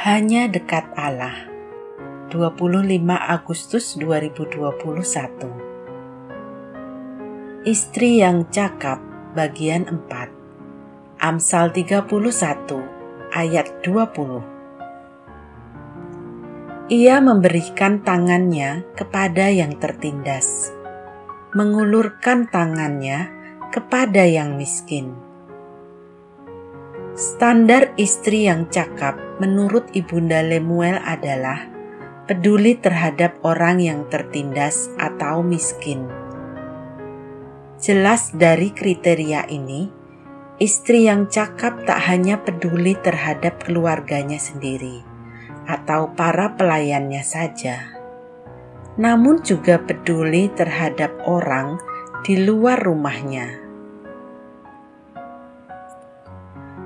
Hanya dekat Allah. 25 Agustus 2021. Istri yang cakap bagian 4. Amsal 31 ayat 20. Ia memberikan tangannya kepada yang tertindas, mengulurkan tangannya kepada yang miskin Standar istri yang cakap menurut Ibunda Lemuel adalah peduli terhadap orang yang tertindas atau miskin. Jelas dari kriteria ini, istri yang cakap tak hanya peduli terhadap keluarganya sendiri atau para pelayannya saja, namun juga peduli terhadap orang di luar rumahnya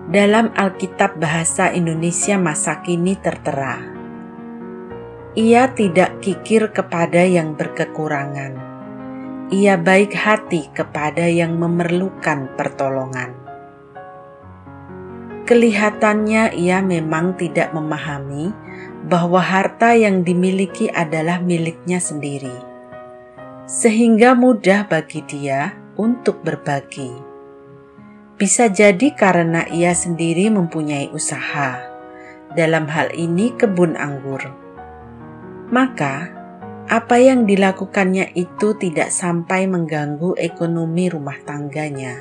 dalam Alkitab Bahasa Indonesia masa kini tertera. Ia tidak kikir kepada yang berkekurangan. Ia baik hati kepada yang memerlukan pertolongan. Kelihatannya ia memang tidak memahami bahwa harta yang dimiliki adalah miliknya sendiri, sehingga mudah bagi dia untuk berbagi bisa jadi karena ia sendiri mempunyai usaha, dalam hal ini kebun anggur. Maka, apa yang dilakukannya itu tidak sampai mengganggu ekonomi rumah tangganya.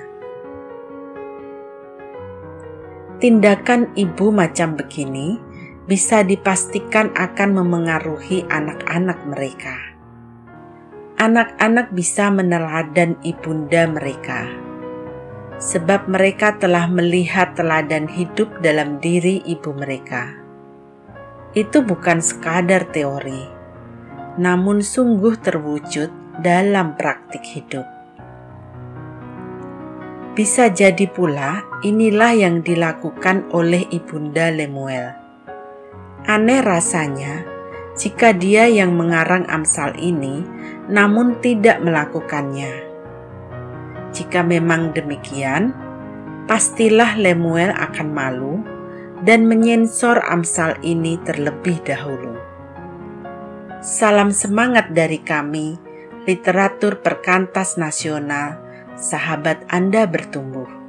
Tindakan ibu macam begini bisa dipastikan akan memengaruhi anak-anak mereka. Anak-anak bisa meneladan ibunda mereka sebab mereka telah melihat teladan hidup dalam diri ibu mereka. Itu bukan sekadar teori, namun sungguh terwujud dalam praktik hidup. Bisa jadi pula inilah yang dilakukan oleh Ibunda Lemuel. Aneh rasanya jika dia yang mengarang Amsal ini namun tidak melakukannya jika memang demikian, pastilah Lemuel akan malu dan menyensor Amsal ini terlebih dahulu. Salam semangat dari kami, literatur perkantas nasional, sahabat Anda bertumbuh.